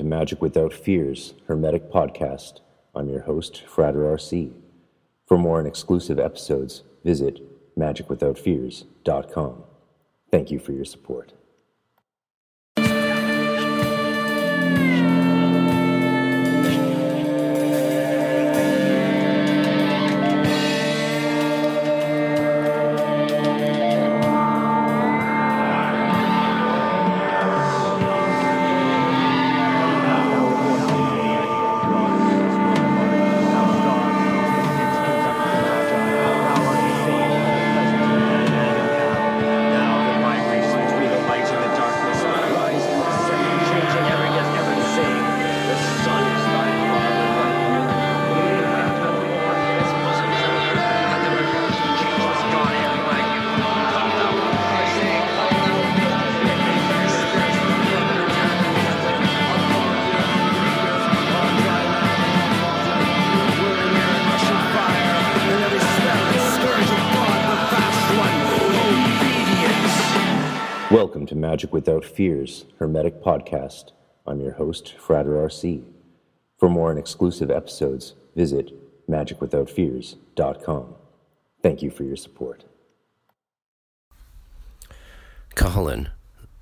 Magic Without Fears Hermetic Podcast. I'm your host, Frater RC. For more and exclusive episodes, visit magicwithoutfears.com. Thank you for your support. To Magic Without Fears Hermetic Podcast. I'm your host, Frater RC. For more and exclusive episodes, visit magicwithoutfears.com. Thank you for your support. Cuchulainn,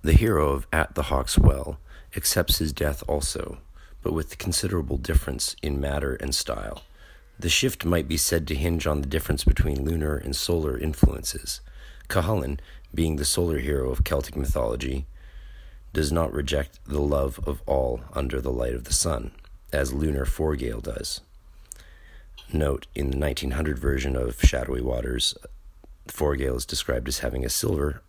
the hero of At the Hawk's Well, accepts his death also, but with considerable difference in matter and style. The shift might be said to hinge on the difference between lunar and solar influences. Cuchulainn, being the solar hero of Celtic mythology, does not reject the love of all under the light of the sun, as lunar Forgael does. Note, in the 1900 version of Shadowy Waters, Forgael is described as having a silver,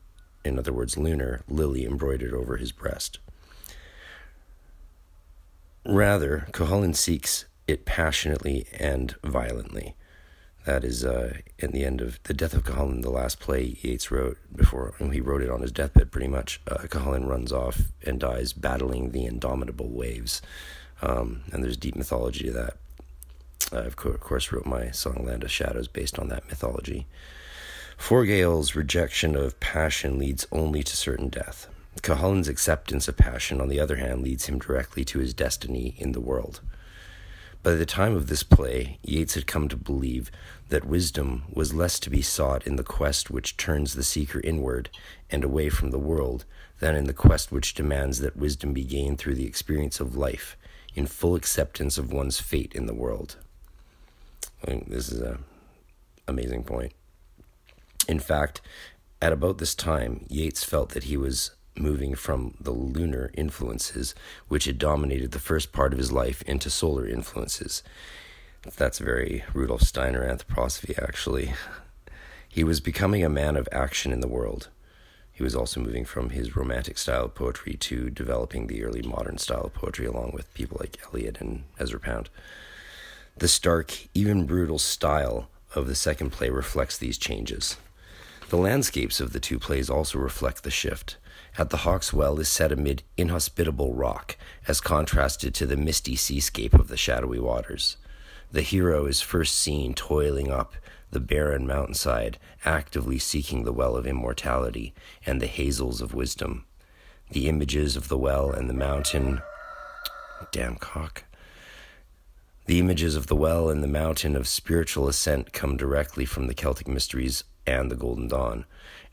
in other words, lunar, lily embroidered over his breast. Rather, Cuchulainn seeks it passionately and violently. That is uh, in the end of the death of Cuchulainn, the last play Yeats wrote before he wrote it on his deathbed. Pretty much, uh, runs off and dies battling the indomitable waves, um, and there's deep mythology to that. I of course wrote my song "Land of Shadows" based on that mythology. Forgael's rejection of passion leads only to certain death. Cuchulainn's acceptance of passion, on the other hand, leads him directly to his destiny in the world. By the time of this play, Yeats had come to believe that wisdom was less to be sought in the quest which turns the seeker inward and away from the world than in the quest which demands that wisdom be gained through the experience of life in full acceptance of one's fate in the world. I think this is an amazing point. In fact, at about this time, Yeats felt that he was moving from the lunar influences, which had dominated the first part of his life, into solar influences. That's very Rudolf Steiner anthroposophy, actually. He was becoming a man of action in the world. He was also moving from his romantic style of poetry to developing the early modern style of poetry, along with people like Eliot and Ezra Pound. The stark, even brutal style of the second play reflects these changes. The landscapes of the two plays also reflect the shift at the Hawk's Well is set amid inhospitable rock, as contrasted to the misty seascape of the shadowy waters. The hero is first seen toiling up the barren mountainside, actively seeking the well of immortality and the hazels of wisdom. The images of the well and the mountain. Damn cock. The images of the well and the mountain of spiritual ascent come directly from the Celtic mysteries and the Golden Dawn,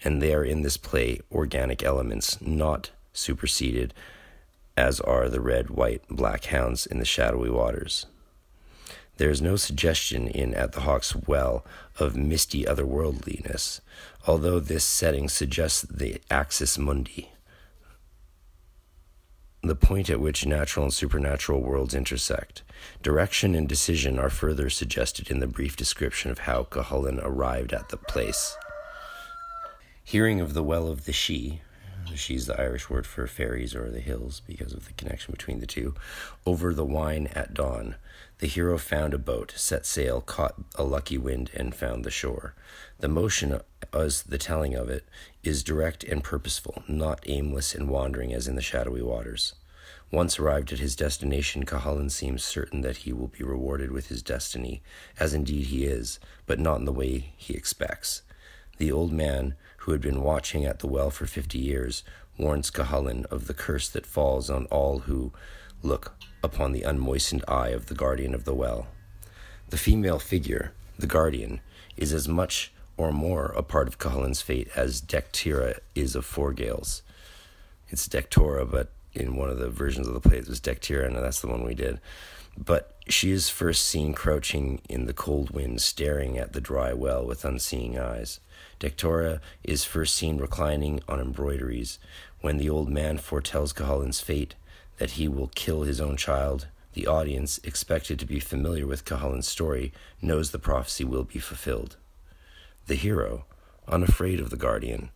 and they are in this play organic elements, not superseded, as are the red, white, black hounds in the shadowy waters. There is no suggestion in At the Hawk's Well of misty otherworldliness, although this setting suggests the axis mundi, the point at which natural and supernatural worlds intersect. Direction and decision are further suggested in the brief description of how Cuchulainn arrived at the place. Hearing of the well of the Sidhe, she's the Irish word for fairies or the hills because of the connection between the two, over the Wine at dawn, the hero found a boat, set sail, caught a lucky wind, and found the shore. The motion, as the telling of it, is direct and purposeful, not aimless and wandering as in the shadowy waters. Once arrived at his destination, Cuchulainn seems certain that he will be rewarded with his destiny, as indeed he is, but not in the way he expects. The old man, who had been watching at the well for fifty years, warns Cuchulainn of the curse that falls on all who look upon the unmoistened eye of the guardian of the well. The female figure, the guardian, is as much or more a part of Cuchulain's fate as Dectera is of Forgael's. It's Dectora, but in one of the versions of the play it was Dectera, and that's the one we did. But she is first seen crouching in the cold wind, staring at the dry well with unseeing eyes. Dectora is first seen reclining on embroideries. When the old man foretells Cuchulain's fate, that he will kill his own child, the audience, expected to be familiar with Cuchulain's story, knows the prophecy will be fulfilled. The hero, unafraid of the guardian,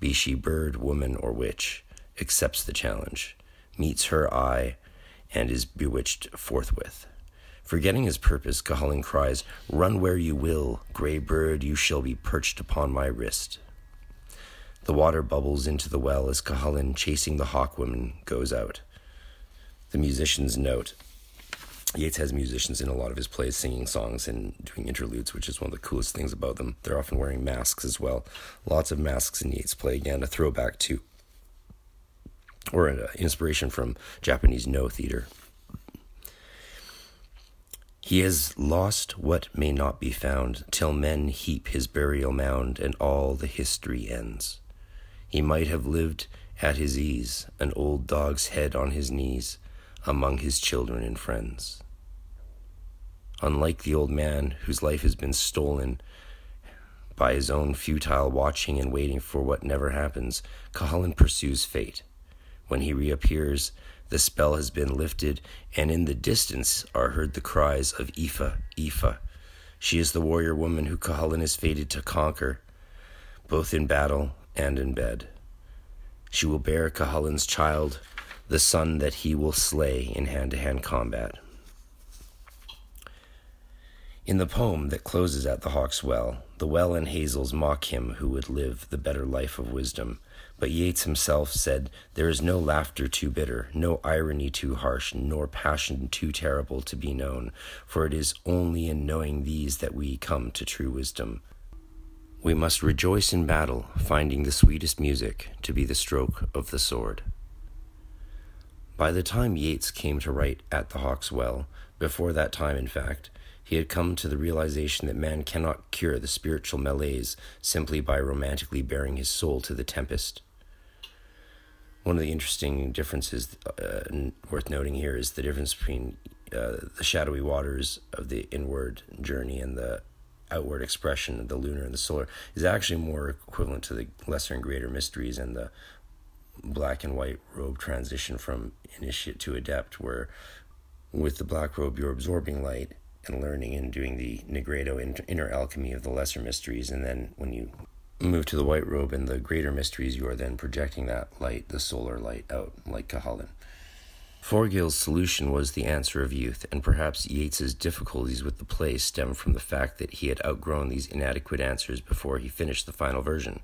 be she bird, woman, or witch, accepts the challenge, meets her eye, and is bewitched forthwith. Forgetting his purpose, Cuchulain cries, Run where you will, grey bird, you shall be perched upon my wrist. The water bubbles into the well as Cuchulain, chasing the hawk woman, goes out. The musicians note Yeats has musicians in a lot of his plays singing songs and doing interludes, which is one of the coolest things about them. They're often wearing masks as well. Lots of masks in Yeats' play. Again, a throwback to or an inspiration from Japanese Noh theater. He has lost what may not be found, till men heap his burial mound, and all the history ends. He might have lived at his ease, an old dog's head on his knees, among his children and friends. Unlike the old man whose life has been stolen by his own futile watching and waiting for what never happens, Cuchulain pursues fate. When he reappears, the spell has been lifted, and in the distance are heard the cries of Aoife, Aoife. She is the warrior woman who Cuchulain is fated to conquer, both in battle and in bed. She will bear Cuchulain's child, the son that he will slay in hand to hand combat. In the poem that closes at the Hawk's Well, the well and hazels mock him who would live the better life of wisdom. But Yeats himself said, There is no laughter too bitter, no irony too harsh, nor passion too terrible to be known, for it is only in knowing these that we come to true wisdom. We must rejoice in battle, finding the sweetest music to be the stroke of the sword. By the time Yeats came to write At the Hawk's Well, before that time, in fact, he had come to the realization that man cannot cure the spiritual malaise simply by romantically bearing his soul to the tempest. One of the interesting differences uh, worth noting here is the difference between uh, the shadowy waters of the inward journey and the outward expression of the lunar and the solar is actually more equivalent to the lesser and greater mysteries and the black and white robe transition from initiate to adept, where with the black robe you're absorbing light and learning and doing the nigredo inner alchemy of the lesser mysteries, and then when you move to the white robe and the greater mysteries, you are then projecting that light, the solar light, out like Cuchulain. Forgael's solution was the answer of youth, and perhaps Yeats's difficulties with the play stem from the fact that he had outgrown these inadequate answers before he finished the final version.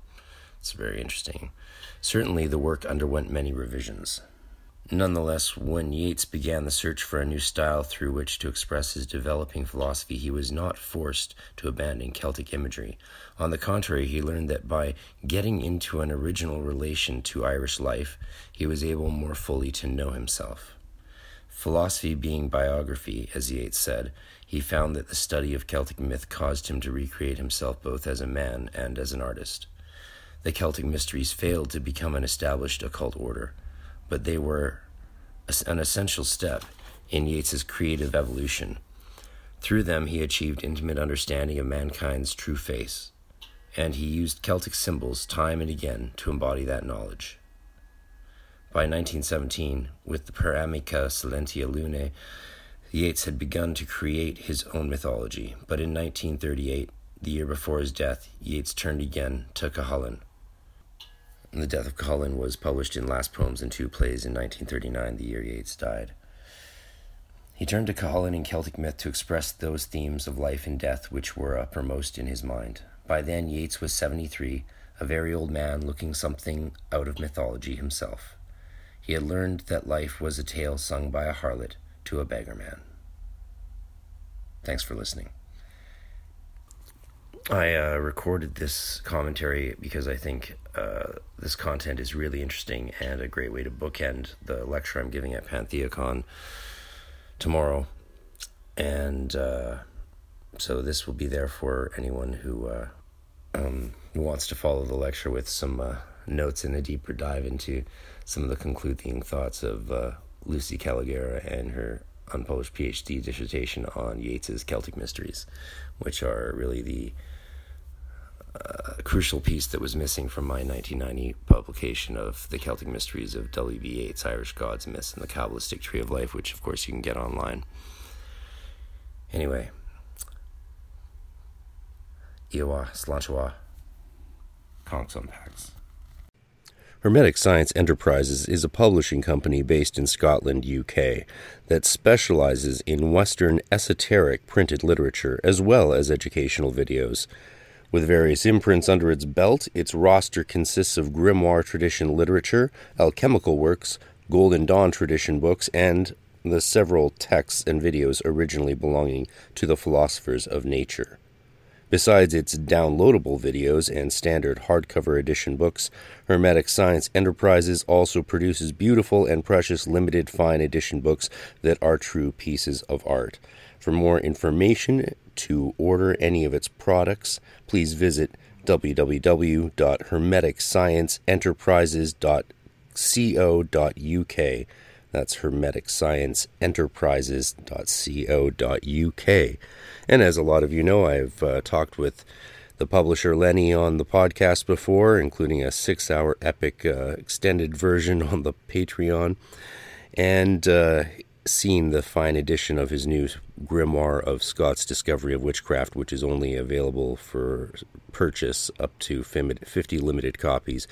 It's very interesting. Certainly, the work underwent many revisions. Nonetheless, when Yeats began the search for a new style through which to express his developing philosophy, he was not forced to abandon Celtic imagery. On the contrary, he learned that by getting into an original relation to Irish life, he was able more fully to know himself. Philosophy being biography, as Yeats said, he found that the study of Celtic myth caused him to recreate himself both as a man and as an artist. The Celtic mysteries failed to become an established occult order but they were an essential step in Yeats's creative evolution. Through them, he achieved intimate understanding of mankind's true face, and he used Celtic symbols time and again to embody that knowledge. By 1917, with the Per Amica Silentia Lunae, Yeats had begun to create his own mythology, but in 1938, the year before his death, Yeats turned again to Cuchulain the Death of Cuchulain was published in Last Poems and Two Plays in 1939, the year Yeats died. He turned to Cuchulain and Celtic myth to express those themes of life and death which were uppermost in his mind. By then, Yeats was 73, a very old man looking something out of mythology himself. He had learned that life was a tale sung by a harlot to a beggar man. Thanks for listening. I uh, recorded this commentary because I think uh, this content is really interesting and a great way to bookend the lecture I'm giving at PantheaCon tomorrow. And uh, so this will be there for anyone who, uh, um, who wants to follow the lecture with some uh, notes and a deeper dive into some of the concluding thoughts of uh, Lucy Calligera and her unpublished PhD dissertation on Yeats's Celtic Mysteries, which are really the uh, crucial piece that was missing from my 1990 publication of The Celtic Mysteries of W.B. Yeats, Irish Gods, Myths, and the Kabbalistic Tree of Life, which of course you can get online. Anyway, Iowa, Slanchawa, Konx Om Pax. Hermetic Science Enterprises is a publishing company based in Scotland, UK, that specializes in Western esoteric printed literature as well as educational videos. With various imprints under its belt, its roster consists of grimoire tradition literature, alchemical works, Golden Dawn tradition books, and the several texts and videos originally belonging to the philosophers of nature. Besides its downloadable videos and standard hardcover edition books, Hermetic Science Enterprises also produces beautiful and precious limited fine edition books that are true pieces of art. For more information to order any of its products, please visit www.hermeticscienceenterprises.co.uk. That's hermeticscienceenterprises.co.uk. And as a lot of you know, I've uh, talked with the publisher Lenny on the podcast before, including a six hour epic uh, extended version on the Patreon, and uh, seen the fine edition of his new grimoire of Scot's Discovery of Witchcraft, which is only available for purchase up to 50 limited copies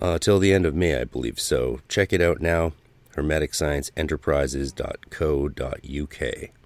uh, till the end of May, I believe. So check it out now hermeticscienceenterprises.co.uk.